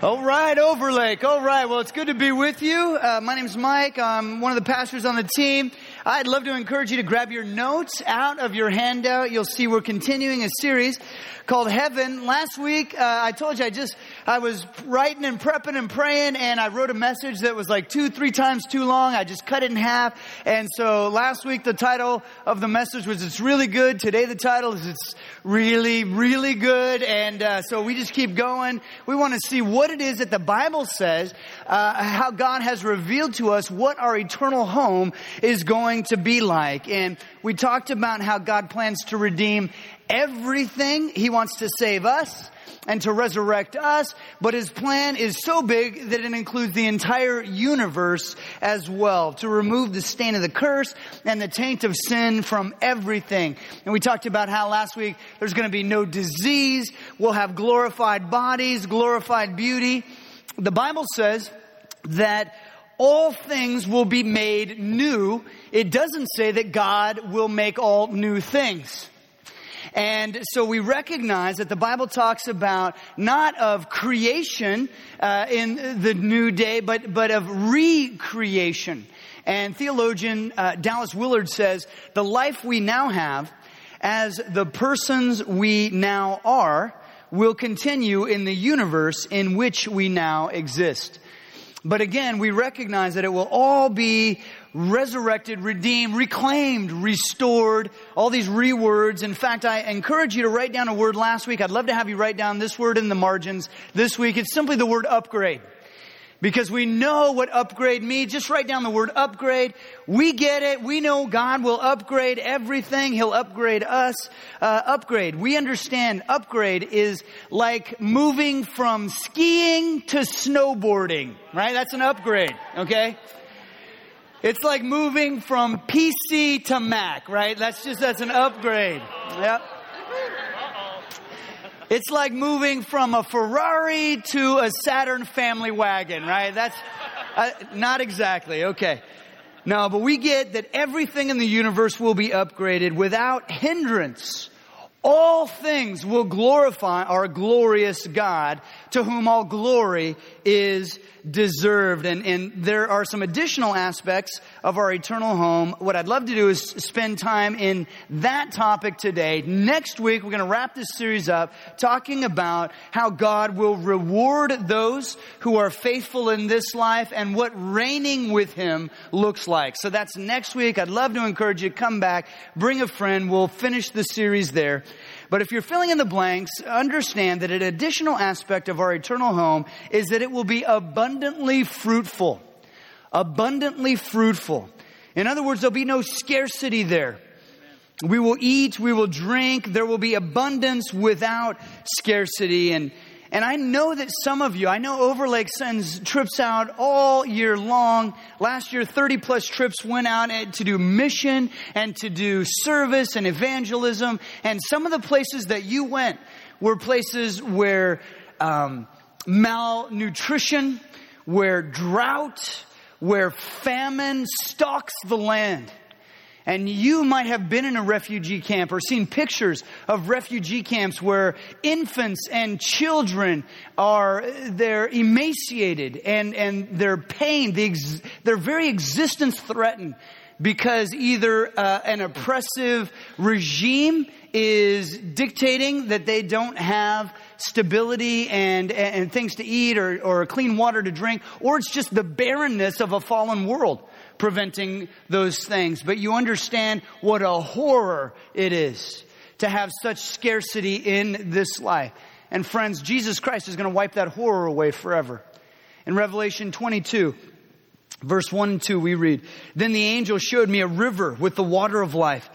All right, Overlake. All right. Well, it's good to be with you. Uh, my name's Mike. I'm one of the pastors on the team. I'd love to encourage you to grab your notes out of your handout. You'll see we're continuing a series called Heaven. Last week, uh, I told you I just, I was writing and prepping and praying and I wrote a message that was like two, three times too long. I just cut it in half. And so last week, the title of the message was It's Really Good. Today, the title is It's Really, Really Good. And uh, so we just keep going. We want to see what it is that the Bible says, uh, how God has revealed to us what our eternal home is going to be like. And we talked about how God plans to redeem everything. He wants to save us and to resurrect us, but his plan is so big that it includes the entire universe as well, to remove the stain of the curse and the taint of sin from everything. And we talked about how last week there's going to be no disease, we'll have glorified bodies, glorified beauty. The Bible says that all things will be made new. It doesn't say that God will make all new things. And so we recognize that the Bible talks about not of creation uh, in the new day, but but of recreation. And theologian uh, Dallas Willard says the life we now have, as the persons we now are, will continue in the universe in which we now exist. But again, we recognize that it will all be resurrected, redeemed, reclaimed, restored, all these rewords. In fact, I encourage you to write down a word last week. I'd love to have you write down this word in the margins this week. It's simply the word upgrade. Because we know what upgrade means. Just write down the word upgrade. We get it. We know God will upgrade everything. He'll upgrade us. Uh, upgrade. We understand upgrade is like moving from skiing to snowboarding, right? That's an upgrade, okay? It's like moving from PC to Mac, right? That's just, that's an upgrade. Yep. It's like moving from a Ferrari to a Saturn family wagon, right? That's uh, not exactly. Okay. No, but we get that everything in the universe will be upgraded without hindrance. All things will glorify our glorious God to whom all glory is deserved. And, and there are some additional aspects of our eternal home. What I'd love to do is spend time in that topic today. Next week, we're going to wrap this series up talking about how God will reward those who are faithful in this life and what reigning with Him looks like. So that's next week. I'd love to encourage you to come back, bring a friend. We'll finish the series there. But if you're filling in the blanks, understand that an additional aspect of our eternal home is that it will be abundantly fruitful. Abundantly fruitful. In other words, there'll be no scarcity there. We will eat, we will drink, there will be abundance without scarcity. And and I know that some of you, I know Overlake sends trips out all year long. Last year, 30 plus trips went out to do mission and to do service and evangelism. And some of the places that you went were places where um, malnutrition, where drought, where famine stalks the land. And you might have been in a refugee camp or seen pictures of refugee camps where infants and children are, they're emaciated and, and their pain, the ex, their very existence threatened because either uh, an oppressive regime is dictating that they don't have stability and, and things to eat or, or clean water to drink, or it's just the barrenness of a fallen world preventing those things. But you understand what a horror it is to have such scarcity in this life. And friends, Jesus Christ is going to wipe that horror away forever. In Revelation 22, verse 1 and 2, we read, Then the angel showed me a river with the water of life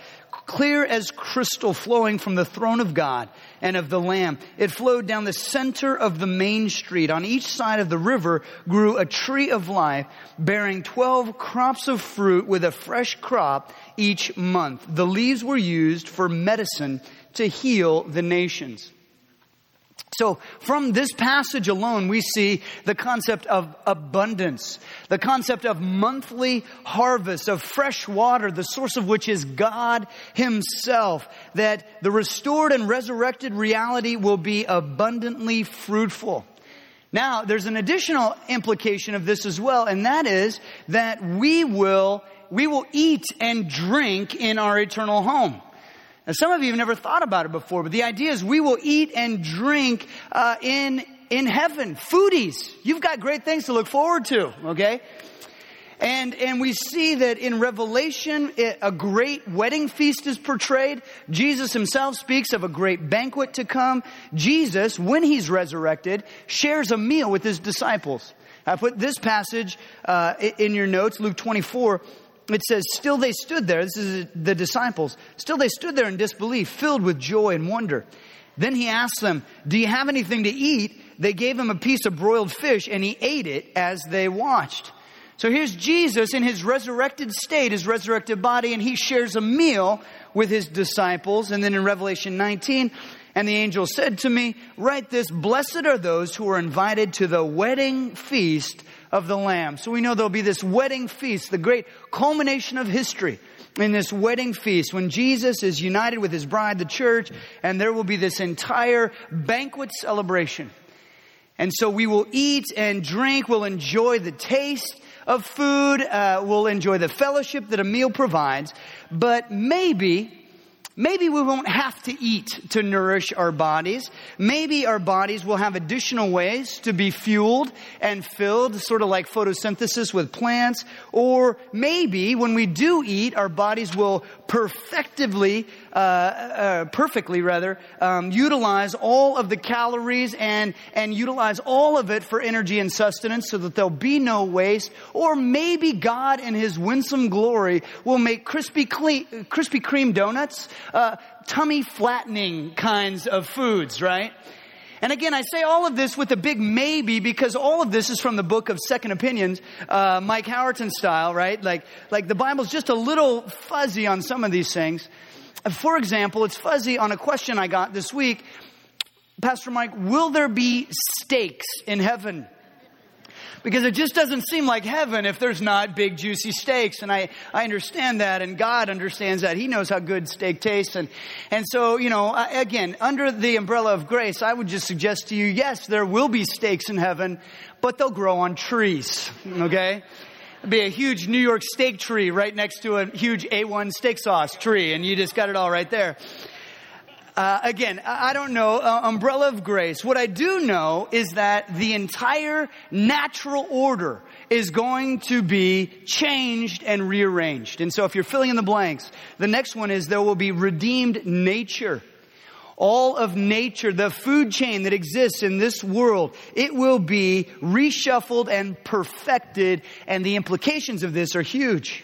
clear as crystal flowing from the throne of God and of the Lamb. It flowed down the center of the main street. On each side of the river grew a tree of life bearing 12 crops of fruit with a fresh crop each month. The leaves were used for medicine to heal the nations. So from this passage alone, we see the concept of abundance, the concept of monthly harvest of fresh water, the source of which is God himself, that the restored and resurrected reality will be abundantly fruitful. Now, there's an additional implication of this as well, and that is that we will, we will eat and drink in our eternal home. Now, some of you have never thought about it before, but the idea is we will eat and drink uh, in in heaven. Foodies, you've got great things to look forward to. Okay, and and we see that in Revelation, it, a great wedding feast is portrayed. Jesus himself speaks of a great banquet to come. Jesus, when he's resurrected, shares a meal with his disciples. I put this passage uh, in your notes, Luke 24 it says, Still they stood there. This is the disciples. Still they stood there in disbelief, filled with joy and wonder. Then he asked them, Do you have anything to eat? They gave him a piece of broiled fish, and he ate it as they watched. So here's Jesus in his resurrected state, his resurrected body, and he shares a meal with his disciples. And then in Revelation 19, and the angel said to me, Write this, blessed are those who are invited to the wedding feast of the Lamb. So we know there'll be this wedding feast, the great culmination of history in this wedding feast when Jesus is united with his bride, the church, and there will be this entire banquet celebration. And so we will eat and drink, we'll enjoy the taste of food, uh, we'll enjoy the fellowship that a meal provides, but maybe Maybe we won't have to eat to nourish our bodies. Maybe our bodies will have additional ways to be fueled and filled, sort of like photosynthesis with plants. Or maybe when we do eat, our bodies will perfectively, uh, uh, perfectly rather, um, utilize all of the calories and, and utilize all of it for energy and sustenance so that there'll be no waste. Or maybe God in His winsome glory will make Krispy, clean, Krispy Kreme donuts uh, tummy flattening kinds of foods, right? And again, I say all of this with a big maybe because all of this is from the book of Second Opinions, uh, Mike Howerton style, right? Like, like the Bible's just a little fuzzy on some of these things. For example, it's fuzzy on a question I got this week. Pastor Mike, will there be steaks in heaven? because it just doesn't seem like heaven if there's not big juicy steaks. And I, I understand that and God understands that. He knows how good steak tastes. And, and so, you know, again, under the umbrella of grace, I would just suggest to you, yes, there will be steaks in heaven, but they'll grow on trees. Okay? Be a huge New York steak tree right next to a huge A1 steak sauce tree, and you just got it all right there. Uh, again, I don't know, uh, umbrella of grace. What I do know is that the entire natural order is going to be changed and rearranged. And so if you're filling in the blanks, the next one is there will be redeemed nature. All of nature, the food chain that exists in this world, it will be reshuffled and perfected, and the implications of this are huge.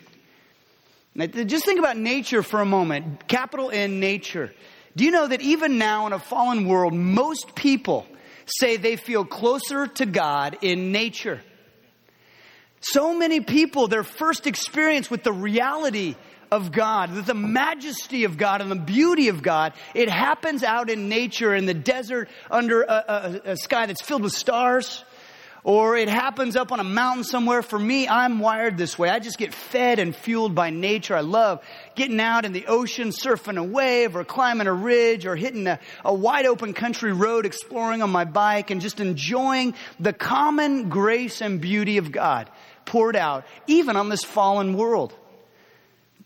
Just think about nature for a moment. Capital N nature. Do you know that even now in a fallen world, most people say they feel closer to God in nature? So many people, their first experience with the reality of God, with the majesty of God and the beauty of God, it happens out in nature, in the desert, under a, a, a sky that's filled with stars or it happens up on a mountain somewhere. For me, I'm wired this way. I just get fed and fueled by nature. I love getting out in the ocean, surfing a wave, or climbing a ridge, or hitting a, a wide open country road, exploring on my bike, and just enjoying the common grace and beauty of God poured out, even on this fallen world.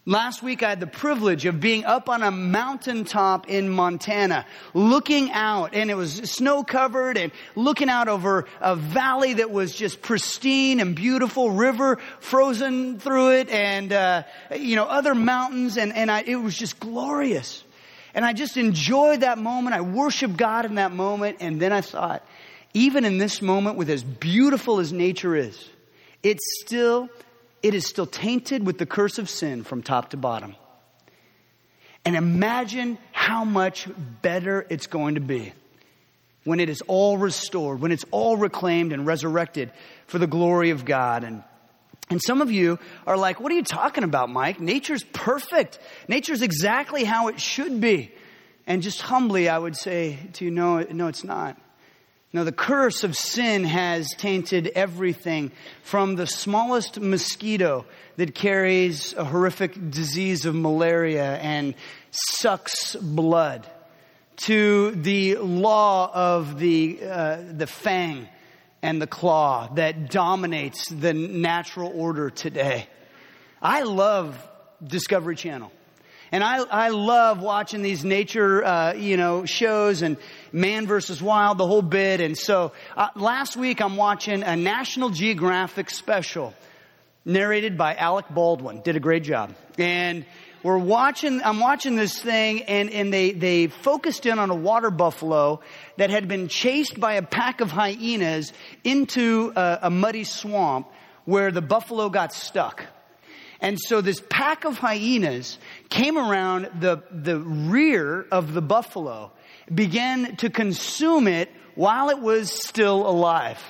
Last week I had the privilege of being up on a mountaintop in Montana, looking out, and it was snow covered, and looking out over a valley that was just pristine and beautiful, river frozen through it, and uh, you know other mountains, and and I, it was just glorious. And I just enjoyed that moment. I worshiped God in that moment, and then I thought, even in this moment, with as beautiful as nature is, it's still it is still tainted with the curse of sin from top to bottom. And imagine how much better it's going to be when it is all restored, when it's all reclaimed and resurrected for the glory of God. And, and some of you are like, what are you talking about, Mike? Nature's perfect. Nature's exactly how it should be. And just humbly, I would say to you, no, no, it's not. No, the curse of sin has tainted everything from the smallest mosquito that carries a horrific disease of malaria and sucks blood to the law of the, uh, the fang and the claw that dominates the natural order today. I love Discovery Channel. And I, I love watching these nature, uh, you know, shows and man versus wild, the whole bit. And so uh, last week I'm watching a National Geographic special narrated by Alec Baldwin. Did a great job. And we're watching, I'm watching this thing and, and they, they focused in on a water buffalo that had been chased by a pack of hyenas into a, a muddy swamp where the buffalo got stuck. And so this pack of hyenas came around the, the rear of the buffalo, began to consume it while it was still alive.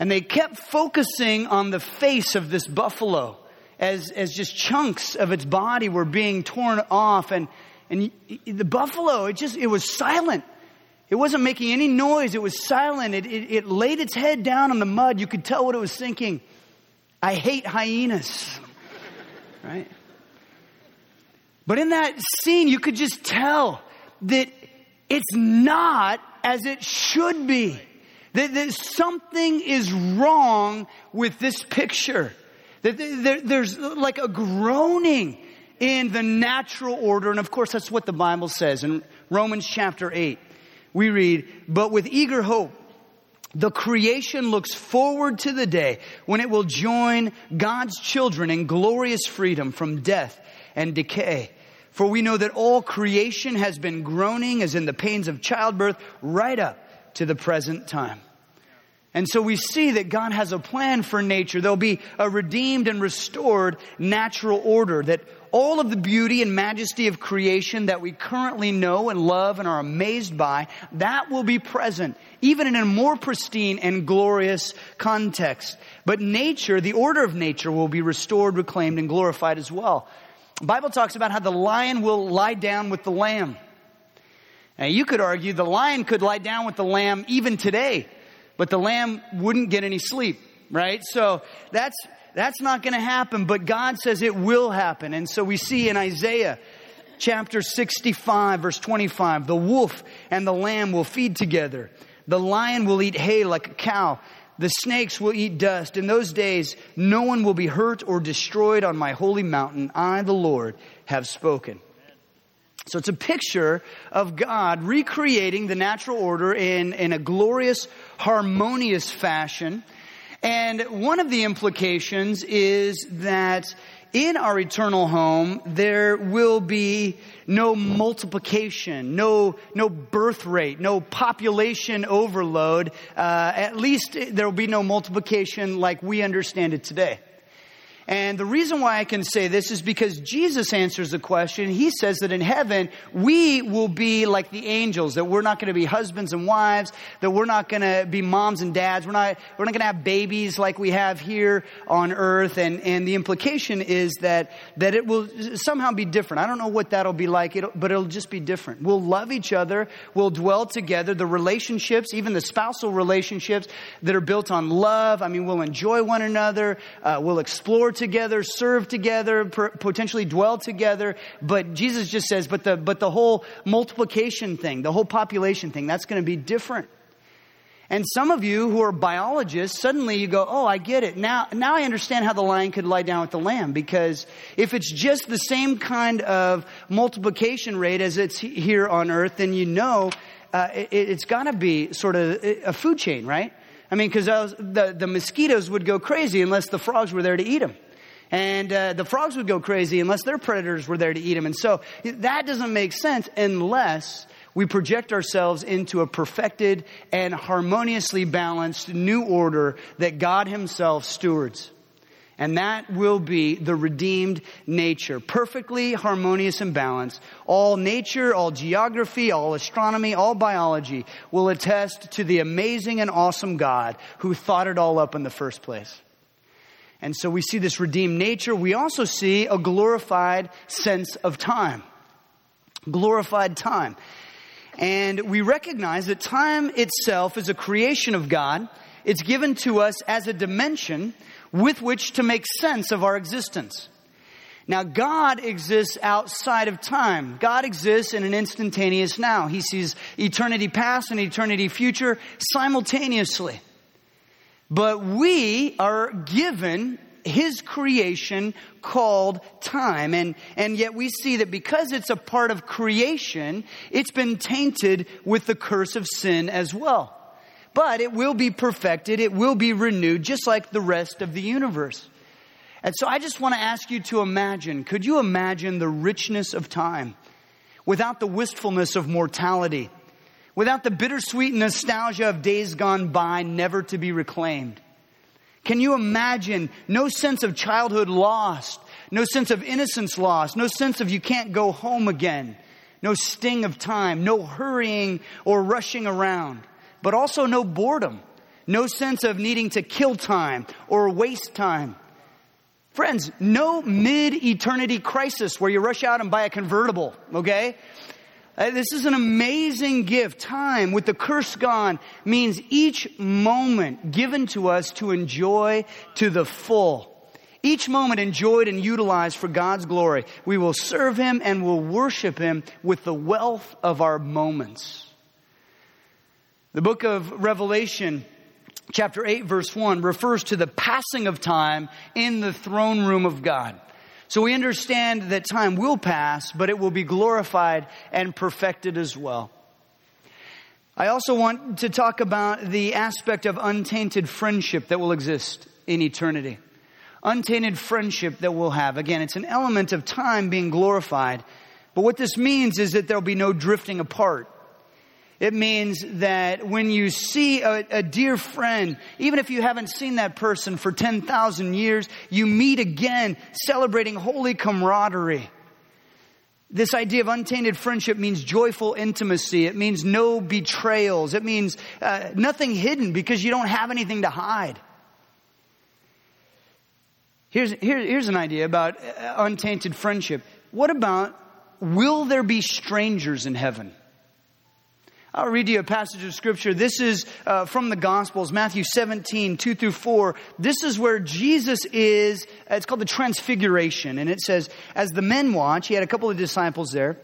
And they kept focusing on the face of this buffalo as, as just chunks of its body were being torn off. And, and the buffalo, it just, it was silent. It wasn't making any noise. It was silent. It, it, it laid its head down on the mud. You could tell what it was thinking. I hate hyenas. Right? But in that scene, you could just tell that it's not as it should be. That, that something is wrong with this picture. That there, there's like a groaning in the natural order. And of course, that's what the Bible says in Romans chapter 8. We read, but with eager hope, the creation looks forward to the day when it will join God's children in glorious freedom from death and decay. For we know that all creation has been groaning as in the pains of childbirth right up to the present time. And so we see that God has a plan for nature. There'll be a redeemed and restored natural order that all of the beauty and majesty of creation that we currently know and love and are amazed by, that will be present, even in a more pristine and glorious context. But nature, the order of nature will be restored, reclaimed, and glorified as well. The Bible talks about how the lion will lie down with the lamb. Now you could argue the lion could lie down with the lamb even today, but the lamb wouldn't get any sleep, right? So that's, that's not going to happen, but God says it will happen. And so we see in Isaiah chapter 65 verse 25, the wolf and the lamb will feed together. The lion will eat hay like a cow. The snakes will eat dust. In those days, no one will be hurt or destroyed on my holy mountain. I, the Lord, have spoken. So it's a picture of God recreating the natural order in, in a glorious, harmonious fashion and one of the implications is that in our eternal home, there will be no multiplication, no, no birth rate, no population overload. Uh, at least there will be no multiplication like we understand it today. And the reason why I can say this is because Jesus answers the question. He says that in heaven, we will be like the angels, that we're not going to be husbands and wives, that we're not going to be moms and dads, we're not, we're not going to have babies like we have here on earth. And, and the implication is that, that it will somehow be different. I don't know what that'll be like, It but it'll just be different. We'll love each other, we'll dwell together. The relationships, even the spousal relationships that are built on love, I mean, we'll enjoy one another, uh, we'll explore together, serve together, potentially dwell together. But Jesus just says, but the, but the whole multiplication thing, the whole population thing, that's going to be different. And some of you who are biologists, suddenly you go, oh, I get it. Now, now I understand how the lion could lie down with the lamb. Because if it's just the same kind of multiplication rate as it's here on earth, then you know uh, it, has got to be sort of a food chain, right? I mean, because the, the mosquitoes would go crazy unless the frogs were there to eat them and uh, the frogs would go crazy unless their predators were there to eat them. And so that doesn't make sense unless we project ourselves into a perfected and harmoniously balanced new order that God Himself stewards. And that will be the redeemed nature. Perfectly harmonious and balanced. All nature, all geography, all astronomy, all biology will attest to the amazing and awesome God who thought it all up in the first place. And so we see this redeemed nature. We also see a glorified sense of time. glorified time. And we recognize that time itself is a creation of God. It's given to us as a dimension with which to make sense of our existence. Now, God exists outside of time. God exists in an instantaneous now. He sees eternity past and eternity future simultaneously. But we are given his creation called time. And, and yet we see that because it's a part of creation, it's been tainted with the curse of sin as well. But it will be perfected. It will be renewed just like the rest of the universe. And so I just want to ask you to imagine, could you imagine the richness of time without the wistfulness of mortality, without the bittersweet nostalgia of days gone by never to be reclaimed? Can you imagine no sense of childhood lost, no sense of innocence lost, no sense of you can't go home again, no sting of time, no hurrying or rushing around, but also no boredom, no sense of needing to kill time or waste time. Friends, no mid eternity crisis where you rush out and buy a convertible, okay? Uh, this is an amazing gift. Time with the curse gone means each moment given to us to enjoy to the full. Each moment enjoyed and utilized for God's glory. We will serve Him and will worship Him with the wealth of our moments. The book of Revelation chapter 8 verse 1 refers to the passing of time in the throne room of God. So we understand that time will pass, but it will be glorified and perfected as well. I also want to talk about the aspect of untainted friendship that will exist in eternity. Untainted friendship that we'll have. Again, it's an element of time being glorified. But what this means is that there'll be no drifting apart. It means that when you see a, a, dear friend, even if you haven't seen that person for 10,000 years, you meet again celebrating holy camaraderie. This idea of untainted friendship means joyful intimacy. It means no betrayals. It means uh, nothing hidden because you don't have anything to hide. Here's, here, here's an idea about uh, untainted friendship. What about will there be strangers in heaven? I'll read you a passage of scripture. This is uh, from the Gospels, Matthew 17, 2 through 4. This is where Jesus is, uh, it's called the Transfiguration. And it says, As the men watch, he had a couple of disciples there.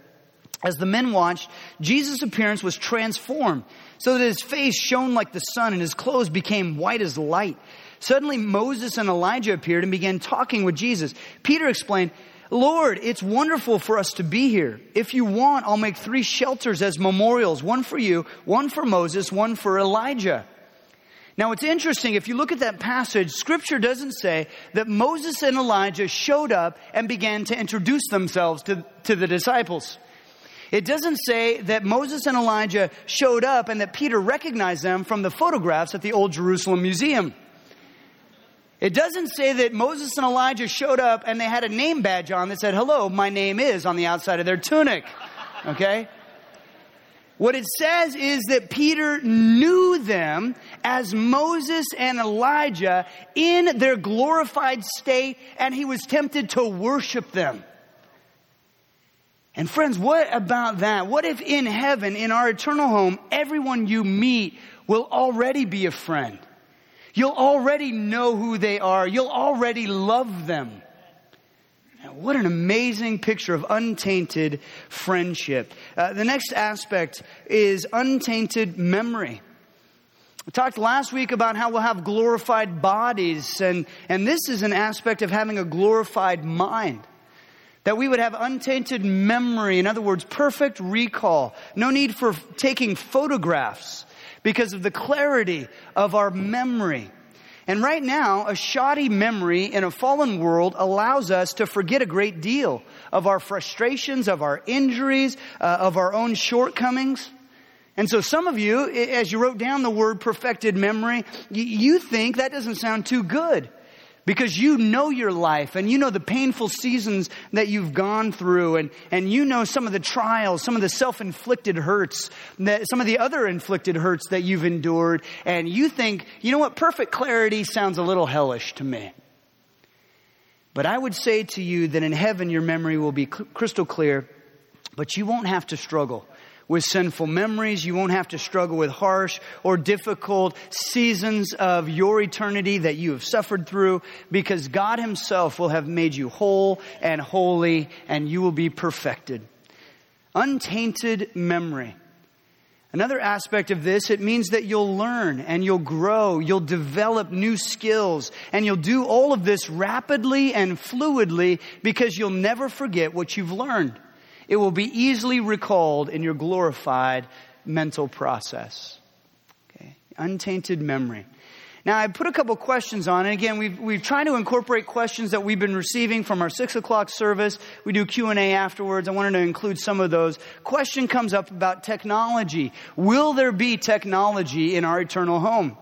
As the men watched, Jesus' appearance was transformed, so that his face shone like the sun and his clothes became white as light. Suddenly Moses and Elijah appeared and began talking with Jesus. Peter explained, Lord, it's wonderful for us to be here. If you want, I'll make three shelters as memorials one for you, one for Moses, one for Elijah. Now, it's interesting, if you look at that passage, scripture doesn't say that Moses and Elijah showed up and began to introduce themselves to, to the disciples. It doesn't say that Moses and Elijah showed up and that Peter recognized them from the photographs at the Old Jerusalem Museum. It doesn't say that Moses and Elijah showed up and they had a name badge on that said, hello, my name is on the outside of their tunic. Okay? What it says is that Peter knew them as Moses and Elijah in their glorified state and he was tempted to worship them. And friends, what about that? What if in heaven, in our eternal home, everyone you meet will already be a friend? You'll already know who they are. You'll already love them. What an amazing picture of untainted friendship. Uh, the next aspect is untainted memory. We talked last week about how we'll have glorified bodies, and, and this is an aspect of having a glorified mind. That we would have untainted memory, in other words, perfect recall. No need for taking photographs because of the clarity of our memory. And right now, a shoddy memory in a fallen world allows us to forget a great deal of our frustrations, of our injuries, uh, of our own shortcomings. And so some of you, as you wrote down the word perfected memory, you think that doesn't sound too good because you know your life and you know the painful seasons that you've gone through and, and you know some of the trials, some of the self-inflicted hurts, that, some of the other inflicted hurts that you've endured. And you think, you know what, perfect clarity sounds a little hellish to me. But I would say to you that in heaven your memory will be crystal clear, But you won't have to struggle with sinful memories. You won't have to struggle with harsh or difficult seasons of your eternity that you have suffered through because God Himself will have made you whole and holy and you will be perfected. Untainted memory. Another aspect of this, it means that you'll learn and you'll grow, you'll develop new skills, and you'll do all of this rapidly and fluidly because you'll never forget what you've learned. It will be easily recalled in your glorified mental process. Okay. Untainted memory. Now, I put a couple questions on, and again, we've, we've tried to incorporate questions that we've been receiving from our six o'clock service. We do Q&A afterwards. I wanted to include some of those. Question comes up about technology. Will there be technology in our eternal home?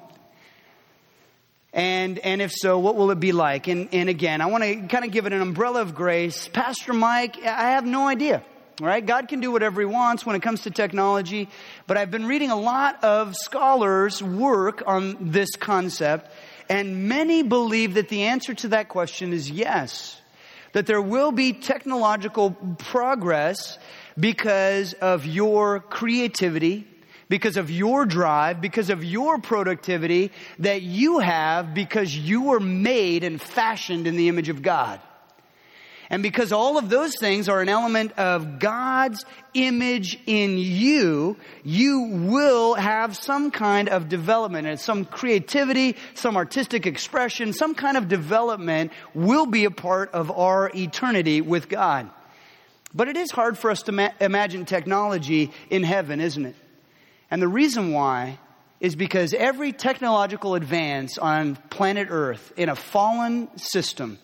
And, and if so, what will it be like? And, and again, I want to kind of give it an umbrella of grace. Pastor Mike, I have no idea. Right? God can do whatever He wants when it comes to technology, but I've been reading a lot of scholars' work on this concept, and many believe that the answer to that question is yes. That there will be technological progress because of your creativity, because of your drive, because of your productivity that you have because you were made and fashioned in the image of God. And because all of those things are an element of God's image in you, you will have some kind of development and some creativity, some artistic expression, some kind of development will be a part of our eternity with God. But it is hard for us to ma- imagine technology in heaven, isn't it? And the reason why is because every technological advance on planet Earth in a fallen system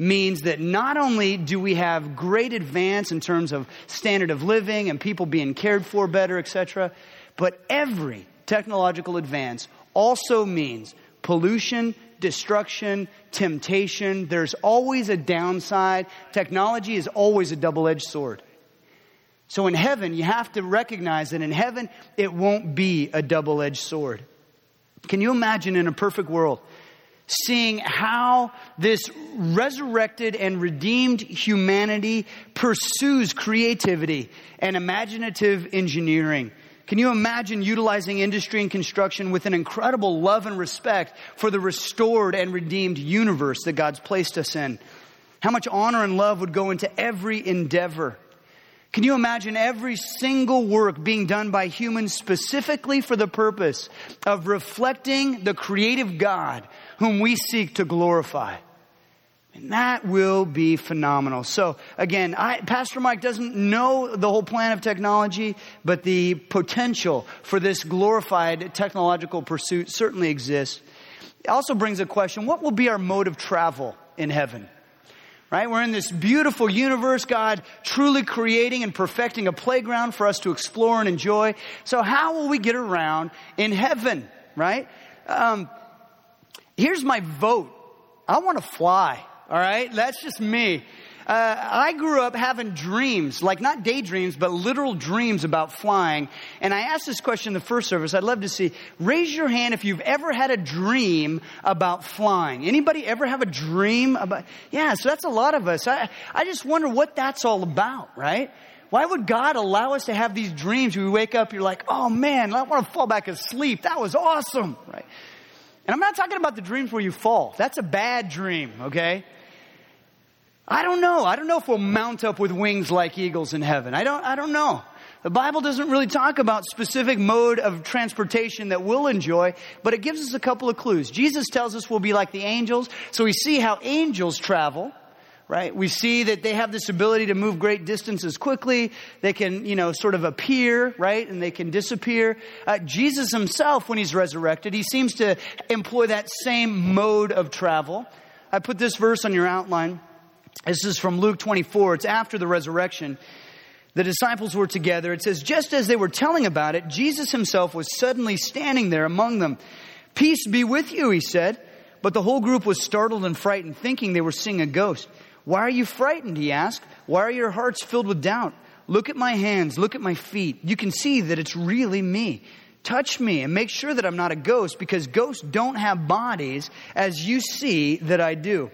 means that not only do we have great advance in terms of standard of living and people being cared for better, etc., but every technological advance also means pollution, destruction, temptation. There's always a downside. Technology is always a double edged sword. So in heaven, you have to recognize that in heaven, it won't be a double edged sword. Can you imagine in a perfect world seeing how this resurrected and redeemed humanity pursues creativity and imaginative engineering. Can you imagine utilizing industry and construction with an incredible love and respect for the restored and redeemed universe that God's placed us in? How much honor and love would go into every endeavor? Can you imagine every single work being done by humans specifically for the purpose of reflecting the creative God whom we seek to glorify. And that will be phenomenal. So again, I, Pastor Mike doesn't know the whole plan of technology, but the potential for this glorified technological pursuit certainly exists. It also brings a question, what will be our mode of travel in heaven? Right? We're in this beautiful universe, God truly creating and perfecting a playground for us to explore and enjoy. So how will we get around in heaven? Right? Um, Here's my vote. I want to fly. All right. That's just me. Uh, I grew up having dreams, like not daydreams, but literal dreams about flying. And I asked this question in the first service. I'd love to see, raise your hand if you've ever had a dream about flying. Anybody ever have a dream about, yeah, so that's a lot of us. I, I just wonder what that's all about, right? Why would God allow us to have these dreams? We wake up, you're like, oh man, I want to fall back asleep. That was awesome, right? And I'm not talking about the dreams where you fall. That's a bad dream, okay? I don't know. I don't know if we'll mount up with wings like eagles in heaven. I don't, I don't know. The Bible doesn't really talk about specific mode of transportation that we'll enjoy, but it gives us a couple of clues. Jesus tells us we'll be like the angels, so we see how angels travel right? We see that they have this ability to move great distances quickly. They can, you know, sort of appear, right? And they can disappear. Uh, Jesus himself, when he's resurrected, he seems to employ that same mode of travel. I put this verse on your outline. This is from Luke 24. It's after the resurrection. The disciples were together. It says, just as they were telling about it, Jesus himself was suddenly standing there among them. Peace be with you, he said. But the whole group was startled and frightened, thinking they were seeing a ghost. Why are you frightened? He asked. Why are your hearts filled with doubt? Look at my hands. Look at my feet. You can see that it's really me. Touch me and make sure that I'm not a ghost because ghosts don't have bodies as you see that I do.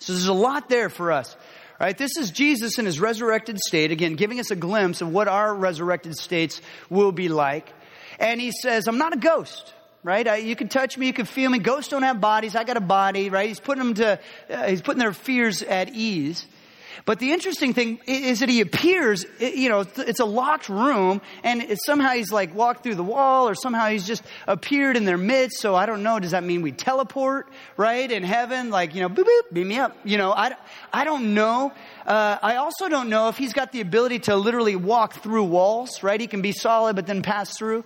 So there's a lot there for us. Right? This is Jesus in his resurrected state, again, giving us a glimpse of what our resurrected states will be like. And he says, I'm not a ghost right? I, you can touch me, you can feel me. Ghosts don't have bodies. I got a body, right? He's putting them to, uh, he's putting their fears at ease. But the interesting thing is that he appears, you know, it's a locked room and somehow he's like walked through the wall or somehow he's just appeared in their midst. So I don't know. Does that mean we teleport, right? In heaven, like, you know, boop, boop, beam me up. You know, I, I don't know. Uh, I also don't know if he's got the ability to literally walk through walls, right? He can be solid but then pass through.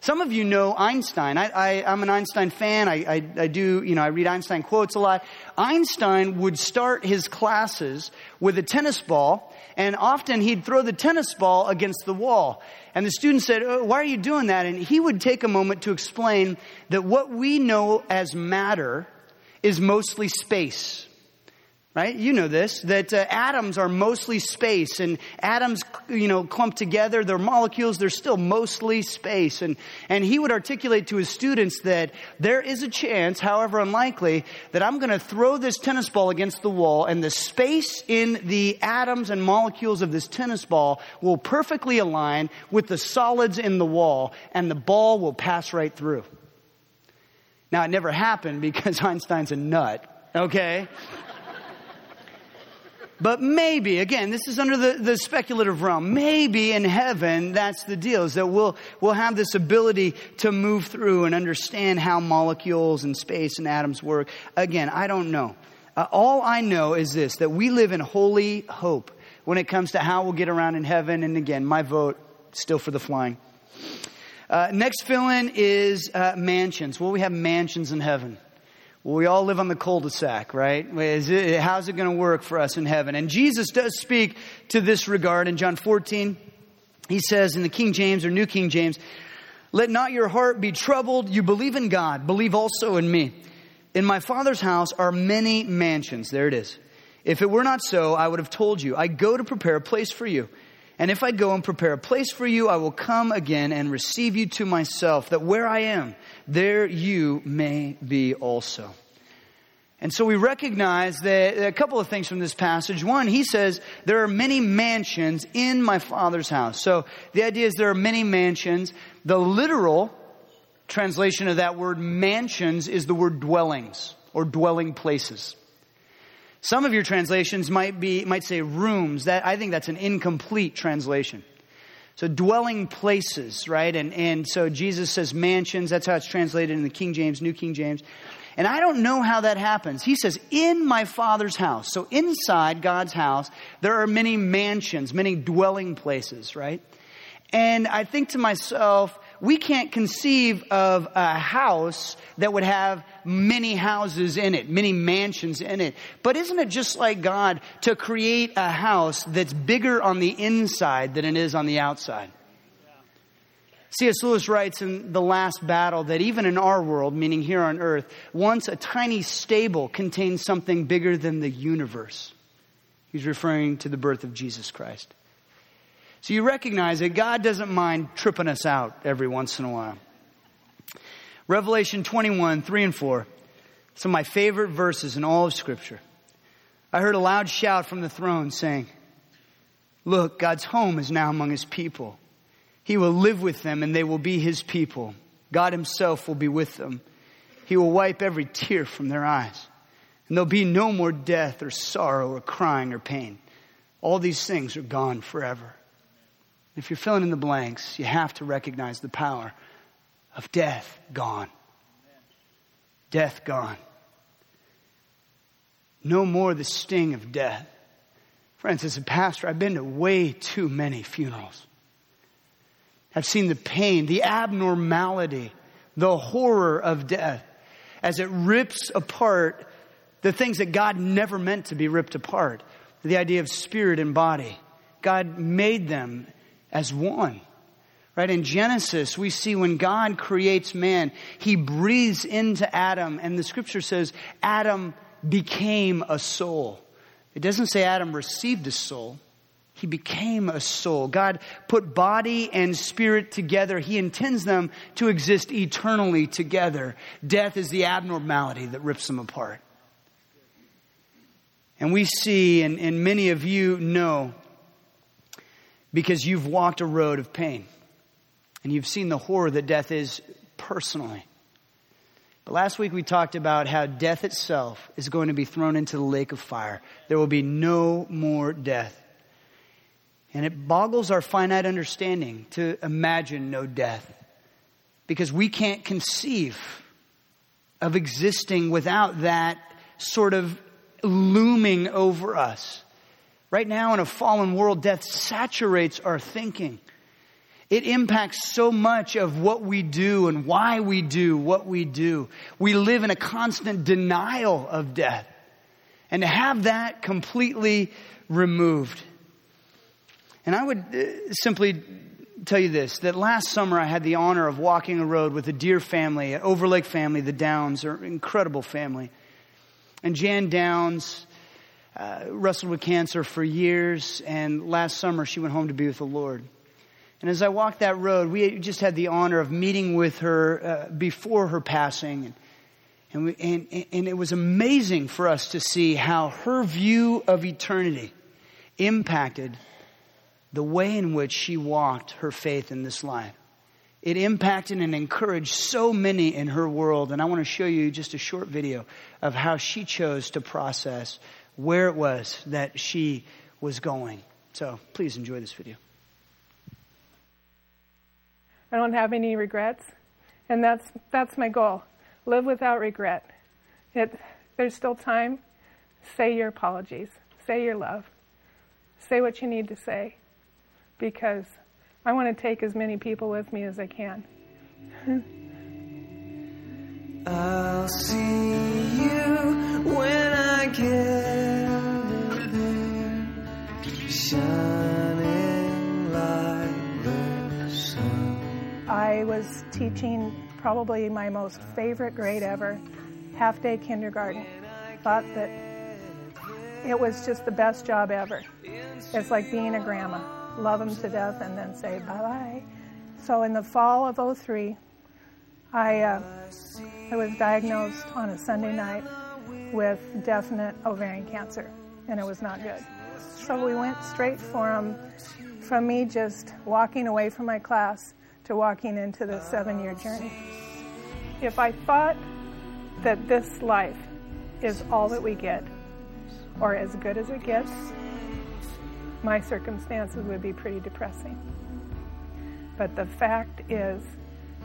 Some of you know Einstein. I, am an Einstein fan. I, I, I, do, you know, I read Einstein quotes a lot. Einstein would start his classes with a tennis ball, and often he'd throw the tennis ball against the wall. And the student said, oh, Why are you doing that? And he would take a moment to explain that what we know as matter is mostly space right? You know this, that uh, atoms are mostly space and atoms, you know, clump together, they're molecules, they're still mostly space. And, and he would articulate to his students that there is a chance, however unlikely, that I'm going to throw this tennis ball against the wall and the space in the atoms and molecules of this tennis ball will perfectly align with the solids in the wall and the ball will pass right through. Now it never happened because Einstein's a nut, okay? But maybe, again, this is under the, the speculative realm. Maybe in heaven, that's the deal, is that we'll, we'll have this ability to move through and understand how molecules and space and atoms work. Again, I don't know. Uh, all I know is this, that we live in holy hope when it comes to how we'll get around in heaven. And again, my vote still for the flying. Uh, next fill in is uh, mansions. Well, we have mansions in heaven. We all live on the cul-de-sac, right? It, how's it going to work for us in heaven? And Jesus does speak to this regard in John 14. He says in the King James or New King James, let not your heart be troubled. You believe in God. Believe also in me. In my Father's house are many mansions. There it is. If it were not so, I would have told you. I go to prepare a place for you. And if I go and prepare a place for you, I will come again and receive you to myself, that where I am, there you may be also. And so we recognize that a couple of things from this passage. One, he says, there are many mansions in my father's house. So the idea is there are many mansions. The literal translation of that word mansions is the word dwellings or dwelling places. Some of your translations might be, might say rooms. That, I think that's an incomplete translation. So dwelling places, right? And, and so Jesus says mansions. That's how it's translated in the King James, New King James. And I don't know how that happens. He says, in my father's house. So inside God's house, there are many mansions, many dwelling places, right? And I think to myself, we can't conceive of a house that would have many houses in it, many mansions in it. But isn't it just like God to create a house that's bigger on the inside than it is on the outside? C.S. Lewis writes in The Last Battle that even in our world, meaning here on earth, once a tiny stable contains something bigger than the universe. He's referring to the birth of Jesus Christ. So you recognize that God doesn't mind tripping us out every once in a while. Revelation 21, 3 and 4. Some of my favorite verses in all of Scripture. I heard a loud shout from the throne saying, Look, God's home is now among his people. He will live with them and they will be his people. God himself will be with them. He will wipe every tear from their eyes. And there'll be no more death or sorrow or crying or pain. All these things are gone forever. If you're filling in the blanks, you have to recognize the power of death gone. Death gone. No more the sting of death. Friends, as a pastor, I've been to way too many funerals. I've seen the pain, the abnormality, the horror of death as it rips apart the things that God never meant to be ripped apart. The idea of spirit and body. God made them as one. Right? In Genesis, we see when God creates man, he breathes into Adam, and the scripture says Adam became a soul. It doesn't say Adam received a soul. He became a soul. God put body and spirit together. He intends them to exist eternally together. Death is the abnormality that rips them apart. And we see, and, and many of you know, because you've walked a road of pain and you've seen the horror that death is personally. But last week we talked about how death itself is going to be thrown into the lake of fire. There will be no more death. And it boggles our finite understanding to imagine no death because we can't conceive of existing without that sort of looming over us. Right now, in a fallen world, death saturates our thinking. It impacts so much of what we do and why we do what we do. We live in a constant denial of death. And to have that completely removed. And I would uh, simply tell you this that last summer I had the honor of walking a road with a dear family, an Overlake family, the Downs, are an incredible family. And Jan Downs uh, wrestled with cancer for years, and last summer she went home to be with the Lord. And as I walked that road, we just had the honor of meeting with her uh, before her passing. And, and, we, and, and it was amazing for us to see how her view of eternity impacted the way in which she walked her faith in this life. It impacted and encouraged so many in her world. And I want to show you just a short video of how she chose to process where it was that she was going. So please enjoy this video. I don't have any regrets, and that's that's my goal. Live without regret. It, there's still time. Say your apologies. Say your love. Say what you need to say, because I want to take as many people with me as I can. I'll see you when I get there, shining I was teaching probably my most favorite grade ever, half day kindergarten. Thought that it was just the best job ever. It's like being a grandma. Love them to death and then say bye bye. So in the fall of 03, I, uh, I was diagnosed on a Sunday night with definite ovarian cancer, and it was not good. So we went straight from, from me just walking away from my class to walking into the seven year oh, journey. If I thought that this life is all that we get, or as good as it gets, my circumstances would be pretty depressing. But the fact is,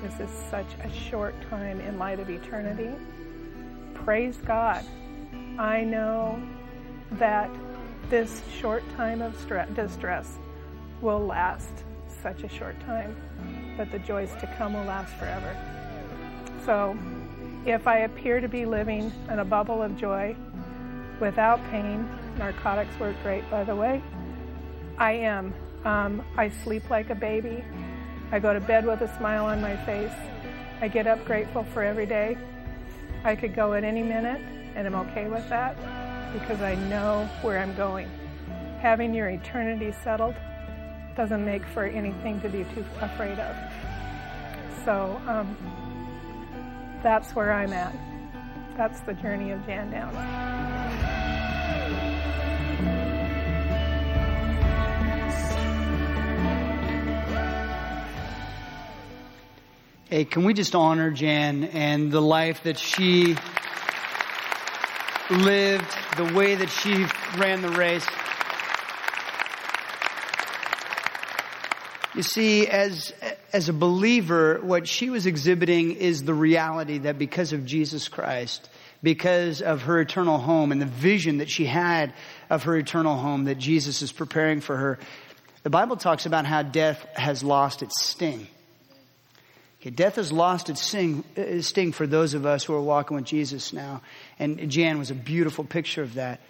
this is such a short time in light of eternity. Praise God. I know that this short time of distress will last such a short time, but the joys to come will last forever. So, if I appear to be living in a bubble of joy without pain, narcotics work great, by the way. I am. Um, I sleep like a baby. I go to bed with a smile on my face. I get up grateful for every day. I could go at any minute, and I'm okay with that because I know where I'm going. Having your eternity settled doesn't make for anything to be too afraid of. So um, that's where I'm at. That's the journey of Jan Down. Hey, can we just honor Jan and the life that she lived, the way that she ran the race? You see, as, as a believer, what she was exhibiting is the reality that because of Jesus Christ, because of her eternal home and the vision that she had of her eternal home that Jesus is preparing for her, the Bible talks about how death has lost its sting. Okay, death has lost its sting, its sting for those of us who are walking with Jesus now. And Jan was a beautiful picture of that.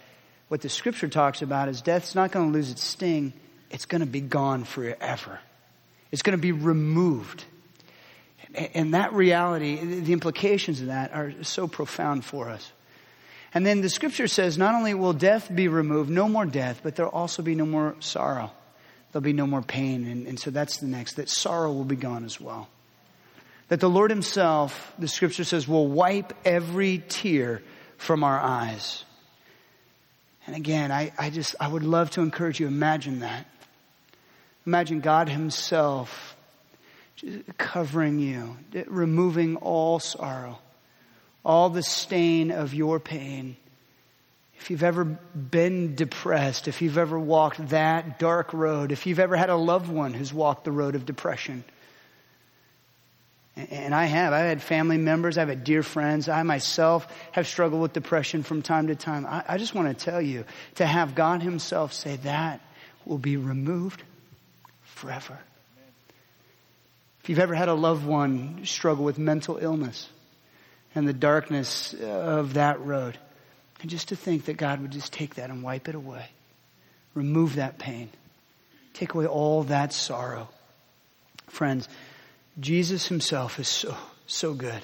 What the scripture talks about is death's not going to lose its sting. It's going to be gone forever. It's going to be removed. And that reality, the implications of that are so profound for us. And then the scripture says not only will death be removed, no more death, but there'll also be no more sorrow. There'll be no more pain. And, and so that's the next, that sorrow will be gone as well that the Lord Himself, the scripture says, will wipe every tear from our eyes. And again, I, I just, I would love to encourage you, imagine that. Imagine God Himself covering you, removing all sorrow, all the stain of your pain. If you've ever been depressed, if you've ever walked that dark road, if you've ever had a loved one who's walked the road of depression, and I have. I've had family members, I've had dear friends. I myself have struggled with depression from time to time. I, I just want to tell you to have God Himself say that will be removed forever. If you've ever had a loved one struggle with mental illness and the darkness of that road, and just to think that God would just take that and wipe it away, remove that pain, take away all that sorrow. Friends, Jesus himself is so, so good.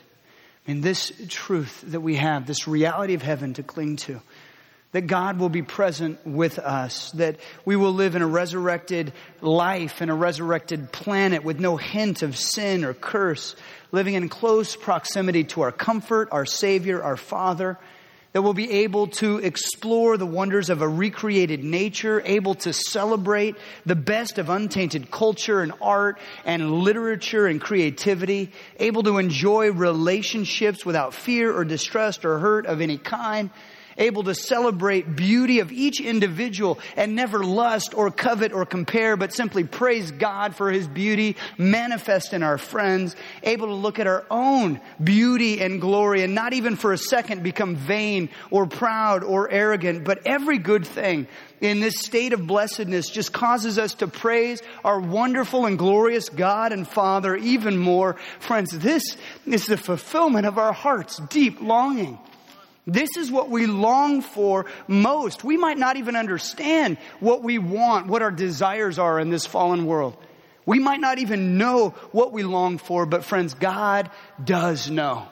And this truth that we have, this reality of heaven to cling to, that God will be present with us, that we will live in a resurrected life in a resurrected planet with no hint of sin or curse, living in close proximity to our comfort, our Savior, our Father, that we'll be able to explore the wonders of a recreated nature, able to celebrate the best of untainted culture and art and literature and creativity, able to enjoy relationships without fear or distrust or hurt of any kind, able to celebrate beauty of each individual and never lust or covet or compare, but simply praise God for His beauty manifest in our friends, able to look at our own beauty and glory and not even for a second become vain or proud or arrogant, but every good thing in this state of blessedness just causes us to praise our wonderful and glorious God and Father even more. Friends, this is the fulfillment of our heart's deep longing. This is what we long for most. We might not even understand what we want, what our desires are in this fallen world. We might not even know what we long for, but friends, God does know.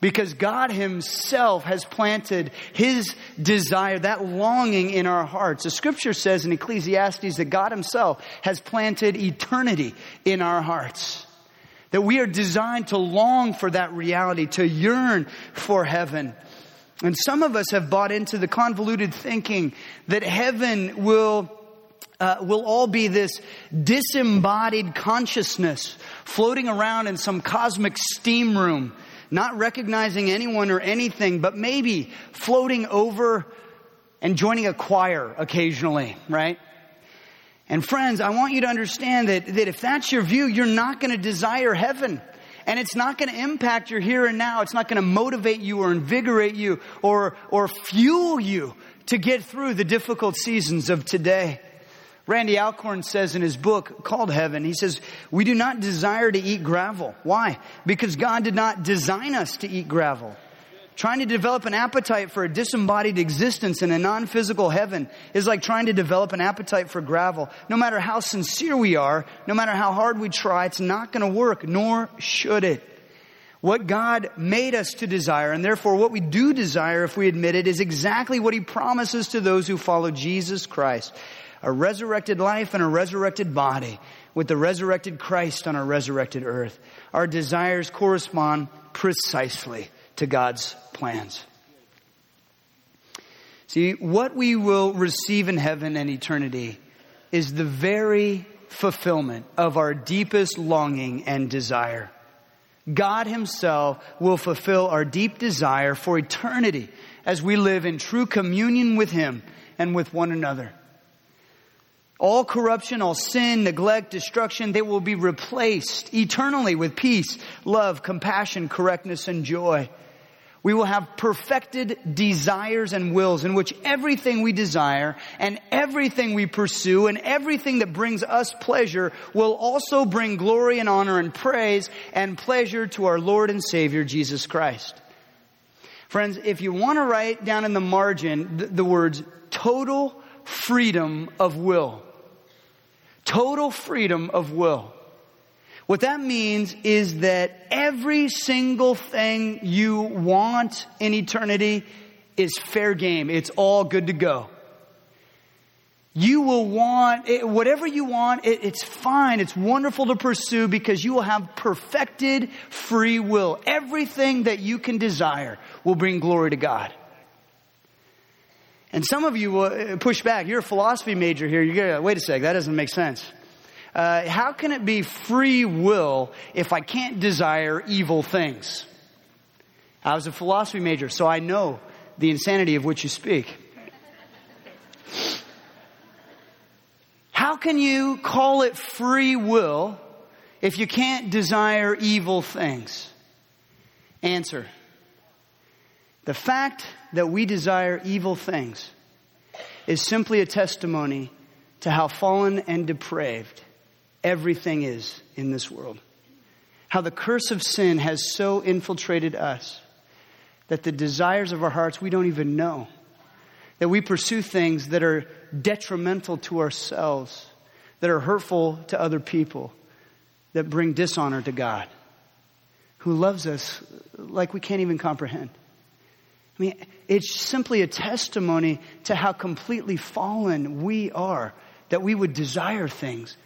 Because God Himself has planted His desire, that longing in our hearts. The scripture says in Ecclesiastes that God Himself has planted eternity in our hearts. That we are designed to long for that reality, to yearn for heaven. And some of us have bought into the convoluted thinking that heaven will uh, will all be this disembodied consciousness floating around in some cosmic steam room, not recognizing anyone or anything, but maybe floating over and joining a choir occasionally, right? And friends, I want you to understand that, that if that's your view, you're not going to desire heaven. And it's not going to impact your here and now. It's not going to motivate you or invigorate you or, or fuel you to get through the difficult seasons of today. Randy Alcorn says in his book called Heaven, he says, we do not desire to eat gravel. Why? Because God did not design us to eat gravel. Trying to develop an appetite for a disembodied existence in a non-physical heaven is like trying to develop an appetite for gravel. No matter how sincere we are, no matter how hard we try, it's not going to work, nor should it. What God made us to desire, and therefore what we do desire if we admit it, is exactly what He promises to those who follow Jesus Christ. A resurrected life and a resurrected body with the resurrected Christ on a resurrected earth. Our desires correspond precisely to God's plans. See, what we will receive in heaven and eternity is the very fulfillment of our deepest longing and desire. God Himself will fulfill our deep desire for eternity as we live in true communion with Him and with one another. All corruption, all sin, neglect, destruction, they will be replaced eternally with peace, love, compassion, correctness, and joy. We will have perfected desires and wills in which everything we desire and everything we pursue and everything that brings us pleasure will also bring glory and honor and praise and pleasure to our Lord and Savior Jesus Christ. Friends, if you want to write down in the margin the, the words total freedom of will, total freedom of will. What that means is that every single thing you want in eternity is fair game. It's all good to go. You will want, whatever you want, it's fine. It's wonderful to pursue because you will have perfected free will. Everything that you can desire will bring glory to God. And some of you will uh, push back. You're a philosophy major here. You go, wait a sec, that doesn't make sense. Uh, how can it be free will if I can't desire evil things? I was a philosophy major, so I know the insanity of which you speak. How can you call it free will if you can't desire evil things? Answer. The fact that we desire evil things is simply a testimony to how fallen and depraved everything is in this world. How the curse of sin has so infiltrated us that the desires of our hearts we don't even know. That we pursue things that are detrimental to ourselves, that are hurtful to other people, that bring dishonor to God, who loves us like we can't even comprehend. I mean, it's simply a testimony to how completely fallen we are, that we would desire things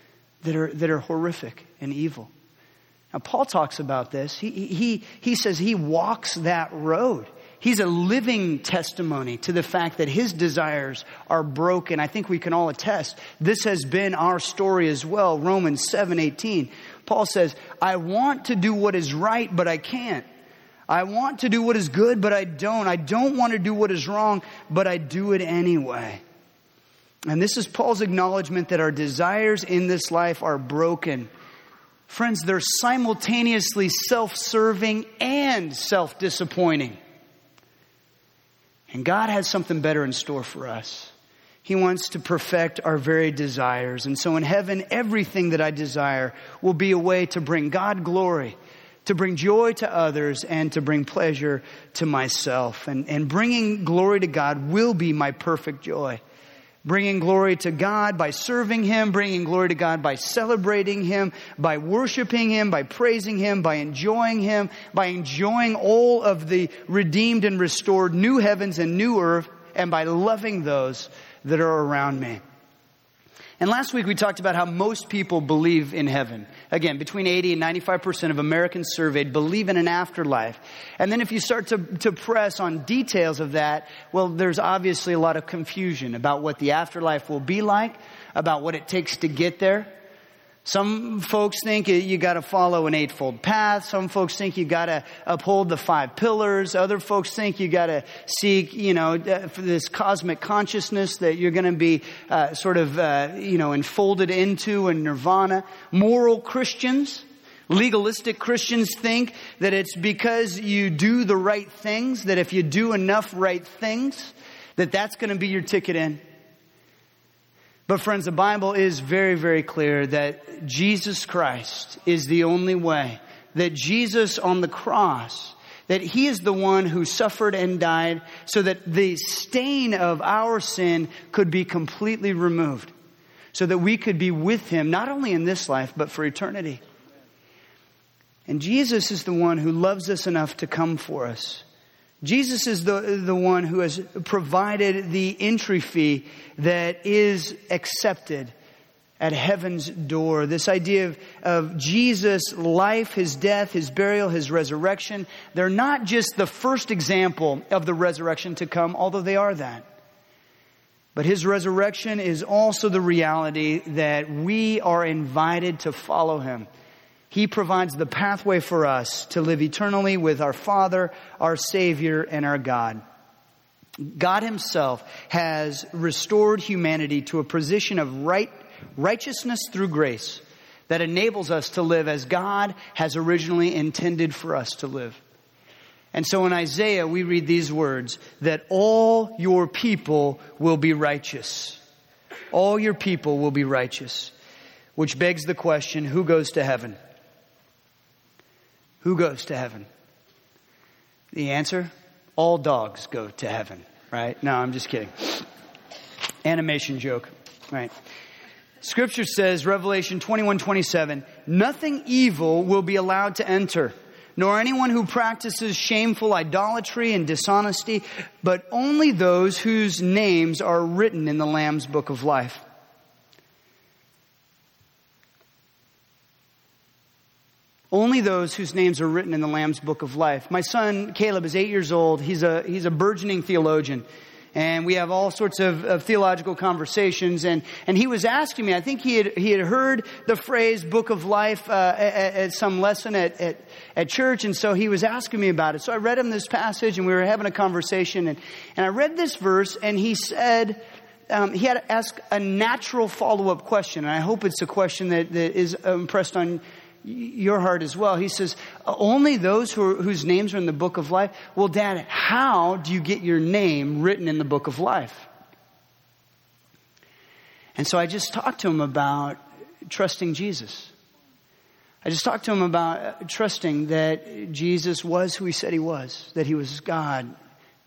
that are, that are horrific and evil. Now, Paul talks about this. He, he, he says he walks that road. He's a living testimony to the fact that his desires are broken. I think we can all attest. This has been our story as well. Romans 7 18. Paul says, I want to do what is right, but I can't. I want to do what is good, but I don't. I don't want to do what is wrong, but I do it anyway. And this is Paul's acknowledgement that our desires in this life are broken. Friends, they're simultaneously self serving and self disappointing. And God has something better in store for us. He wants to perfect our very desires. And so in heaven, everything that I desire will be a way to bring God glory, to bring joy to others, and to bring pleasure to myself. And, and bringing glory to God will be my perfect joy bringing glory to God by serving Him, bringing glory to God by celebrating Him, by worshiping Him, by praising Him, by enjoying Him, by enjoying all of the redeemed and restored new heavens and new earth, and by loving those that are around me. And last week we talked about how most people believe in heaven. Again, between 80 and 95% of Americans surveyed believe in an afterlife. And then if you start to, to press on details of that, well, there's obviously a lot of confusion about what the afterlife will be like, about what it takes to get there. Some folks think you gotta follow an eightfold path. Some folks think you gotta uphold the five pillars. Other folks think you gotta seek, you know, uh, this cosmic consciousness that you're gonna be uh, sort of, uh, you know, enfolded into in nirvana. Moral Christians, legalistic Christians think that it's because you do the right things, that if you do enough right things, that that's gonna be your ticket in. But friends, the Bible is very, very clear that Jesus Christ is the only way. That Jesus on the cross, that He is the one who suffered and died so that the stain of our sin could be completely removed. So that we could be with Him, not only in this life, but for eternity. And Jesus is the one who loves us enough to come for us. Jesus is the, the one who has provided the entry fee that is accepted at heaven's door. This idea of, of Jesus' life, his death, his burial, his resurrection, they're not just the first example of the resurrection to come, although they are that. But his resurrection is also the reality that we are invited to follow him. He provides the pathway for us to live eternally with our Father, our Savior, and our God. God Himself has restored humanity to a position of right, righteousness through grace that enables us to live as God has originally intended for us to live. And so in Isaiah, we read these words that all your people will be righteous. All your people will be righteous. Which begs the question who goes to heaven? Who goes to heaven? The answer? All dogs go to heaven, right? No, I'm just kidding. Animation joke, right? Scripture says, Revelation 21, 27, nothing evil will be allowed to enter, nor anyone who practices shameful idolatry and dishonesty, but only those whose names are written in the Lamb's book of life. Only those whose names are written in the Lamb's book of life. My son Caleb is eight years old. He's a, he's a burgeoning theologian. and we have all sorts of, of, theological conversations. And, and he was asking me, I think he had, he had heard the phrase book of life uh, at, at, some lesson at, at, at, church, and so he was asking me about it. So I read him this passage, and we were having a conversation, and, and I read this verse, and he said, um, he had to ask a natural follow up question, and I hope it's a question that, that is impressed on your heart as well. He says, only those who are, whose names are in the book of life. Well, Dad, how do you get your name written in the book of life? And so I just talked to him about trusting Jesus. I just talked to him about uh, trusting that Jesus was who he said he was, that he was God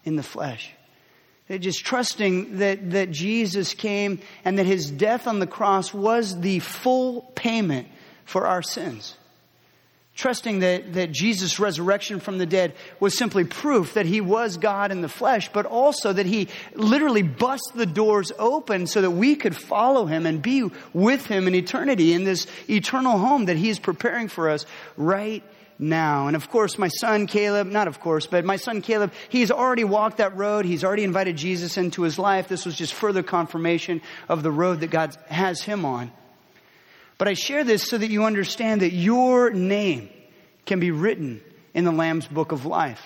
in the flesh. Just trusting that, that Jesus came and that his death on the cross was the full payment for our sins. Trusting that, that Jesus' resurrection from the dead was simply proof that he was God in the flesh, but also that he literally bust the doors open so that we could follow him and be with him in eternity in this eternal home that he is preparing for us right now. And of course, my son Caleb, not of course, but my son Caleb, he's already walked that road. He's already invited Jesus into his life. This was just further confirmation of the road that God has him on. But I share this so that you understand that your name can be written in the Lamb's book of life.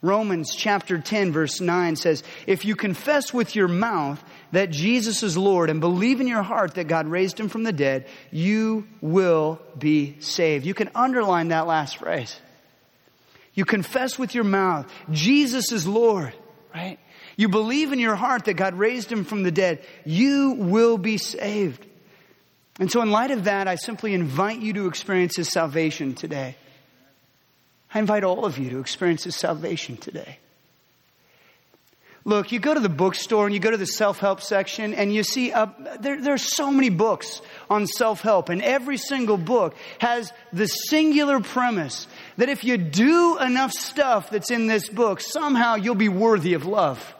Romans chapter 10 verse 9 says, If you confess with your mouth that Jesus is Lord and believe in your heart that God raised him from the dead, you will be saved. You can underline that last phrase. You confess with your mouth, Jesus is Lord, right? You believe in your heart that God raised him from the dead, you will be saved. And so, in light of that, I simply invite you to experience His salvation today. I invite all of you to experience His salvation today. Look, you go to the bookstore and you go to the self-help section and you see uh, there, there are so many books on self-help and every single book has the singular premise that if you do enough stuff that's in this book, somehow you'll be worthy of love.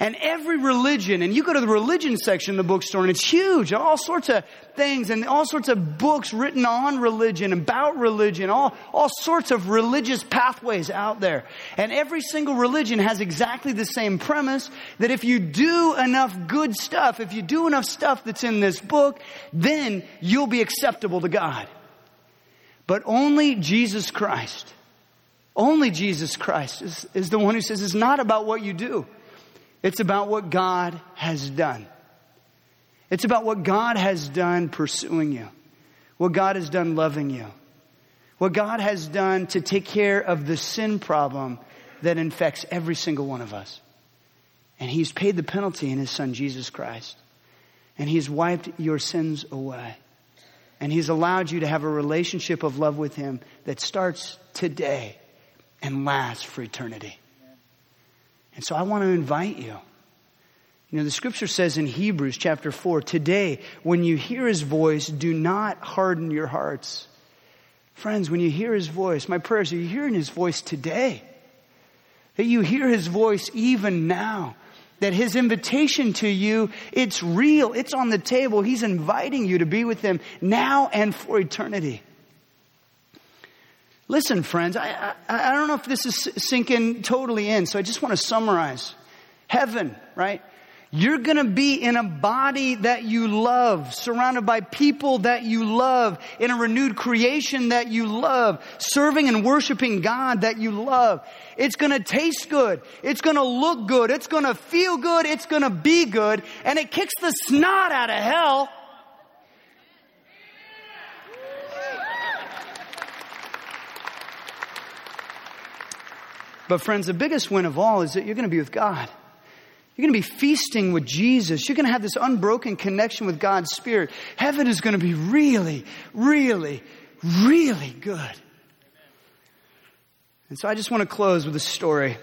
And every religion, and you go to the religion section in the bookstore and it's huge, all sorts of things and all sorts of books written on religion, about religion, all, all sorts of religious pathways out there. And every single religion has exactly the same premise that if you do enough good stuff, if you do enough stuff that's in this book, then you'll be acceptable to God. But only Jesus Christ, only Jesus Christ is, is the one who says it's not about what you do. It's about what God has done. It's about what God has done pursuing you, what God has done loving you, what God has done to take care of the sin problem that infects every single one of us. And He's paid the penalty in His Son, Jesus Christ. And He's wiped your sins away. And He's allowed you to have a relationship of love with Him that starts today and lasts for eternity. And so I want to invite you. You know, the scripture says in Hebrews chapter 4, today, when you hear his voice, do not harden your hearts. Friends, when you hear his voice, my prayers are you hearing his voice today? That you hear his voice even now. That his invitation to you, it's real. It's on the table. He's inviting you to be with him now and for eternity. Listen, friends, I, I, I don't know if this is sinking totally in, so I just want to summarize. Heaven, right? You're gonna be in a body that you love, surrounded by people that you love, in a renewed creation that you love, serving and worshiping God that you love. It's gonna taste good. It's gonna look good. It's gonna feel good. It's gonna be good. And it kicks the snot out of hell But friends, the biggest win of all is that you're going to be with God. You're going to be feasting with Jesus. You're going to have this unbroken connection with God's Spirit. Heaven is going to be really, really, really good. And so I just want to close with a story.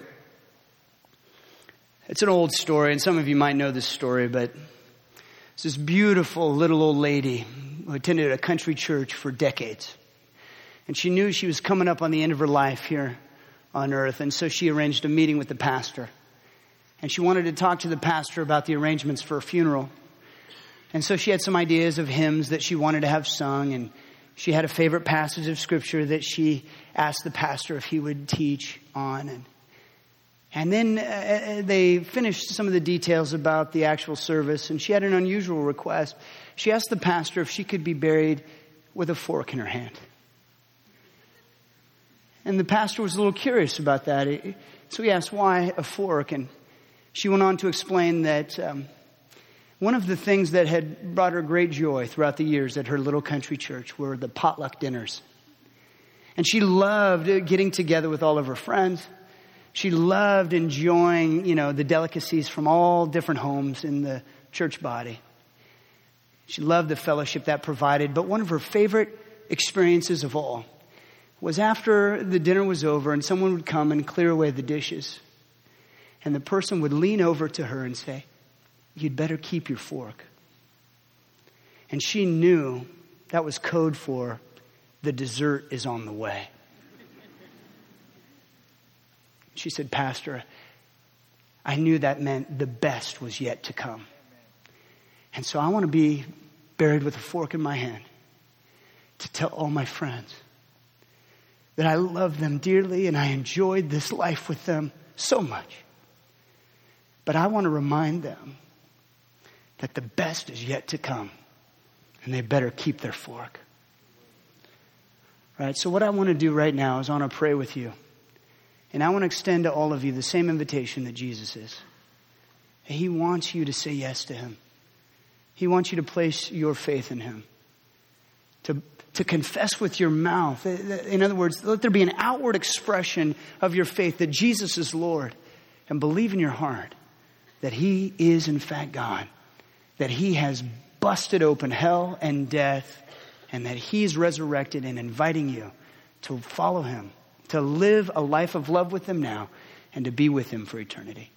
It's an old story, and some of you might know this story, but it's this beautiful little old lady who attended a country church for decades. And she knew she was coming up on the end of her life here on earth. And so she arranged a meeting with the pastor. And she wanted to talk to the pastor about the arrangements for a funeral. And so she had some ideas of hymns that she wanted to have sung. And she had a favorite passage of scripture that she asked the pastor if he would teach on. And, And then uh, uh, they finished some of the details about the actual service, and she had an unusual request. She asked the pastor if she could be buried with a fork in her hand. And the pastor was a little curious about that. So he asked, why a fork? And she went on to explain that um, one of the things that had brought her great joy throughout the years at her little country church were the potluck dinners. And she loved getting together with all of her friends. She loved enjoying, you know, the delicacies from all different homes in the church body. She loved the fellowship that provided, but one of her favorite experiences of all was after the dinner was over and someone would come and clear away the dishes. And the person would lean over to her and say, You'd better keep your fork. And she knew that was code for the dessert is on the way. She said, Pastor, I knew that meant the best was yet to come. And so I want to be buried with a fork in my hand to tell all my friends that I love them dearly and I enjoyed this life with them so much. But I want to remind them that the best is yet to come and they better keep their fork. Right? So what I want to do right now is I want to pray with you. And I want to extend to all of you the same invitation that Jesus is. He wants you to say yes to Him. He wants you to place your faith in Him. To, to confess with your mouth. In other words, let there be an outward expression of your faith that Jesus is Lord. And believe in your heart that He is in fact God. That He has busted open hell and death. And that He's resurrected and inviting you to follow Him to live a life of love with Him now and to be with Him for eternity.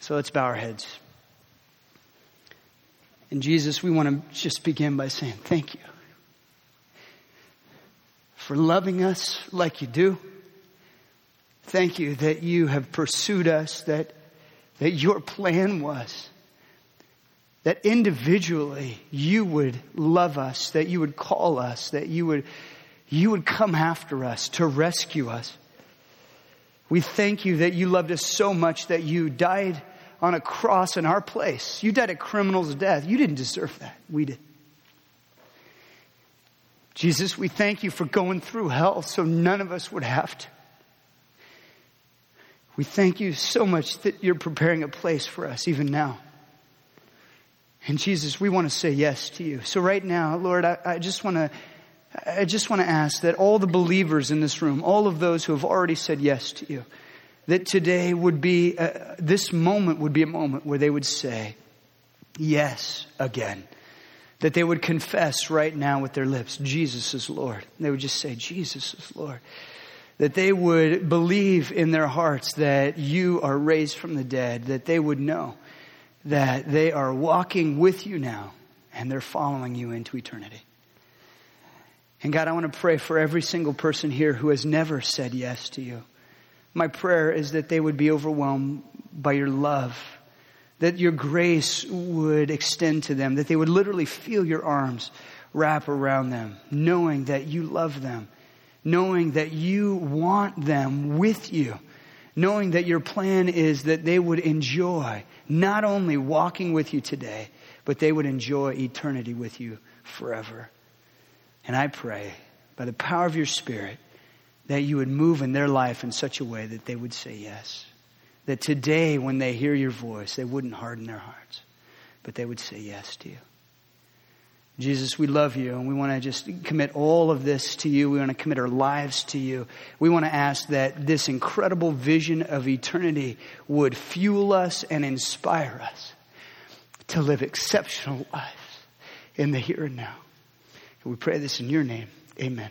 So let's bow our heads. And Jesus, we want to just begin by saying thank you for loving us like you do. Thank you that you have pursued us, that, that your plan was that individually you would love us, that you would call us, that you would you would come after us to rescue us. We thank you that you loved us so much that you died on a cross in our place. You died a criminal's death. You didn't deserve that. We did. Jesus, we thank you for going through hell so none of us would have to. We thank you so much that you're preparing a place for us even now. And Jesus, we want to say yes to you. So right now, Lord, I, I just want to I just want to ask that all the believers in this room, all of those who have already said yes to you, that today would be, uh, this moment would be a moment where they would say yes again. That they would confess right now with their lips, Jesus is Lord. They would just say, Jesus is Lord. That they would believe in their hearts that you are raised from the dead, that they would know that they are walking with you now and they're following you into eternity. And God, I want to pray for every single person here who has never said yes to you. My prayer is that they would be overwhelmed by your love, that your grace would extend to them, that they would literally feel your arms wrap around them, knowing that you love them, knowing that you want them with you, knowing that your plan is that they would enjoy not only walking with you today, but they would enjoy eternity with you forever. And I pray by the power of your Spirit that you would move in their life in such a way that they would say yes. That today, when they hear your voice, they wouldn't harden their hearts, but they would say yes to you. Jesus, we love you and we want to just commit all of this to you. We want to commit our lives to you. We want to ask that this incredible vision of eternity would fuel us and inspire us to live exceptional lives in the here and now. We pray this in your name. Amen.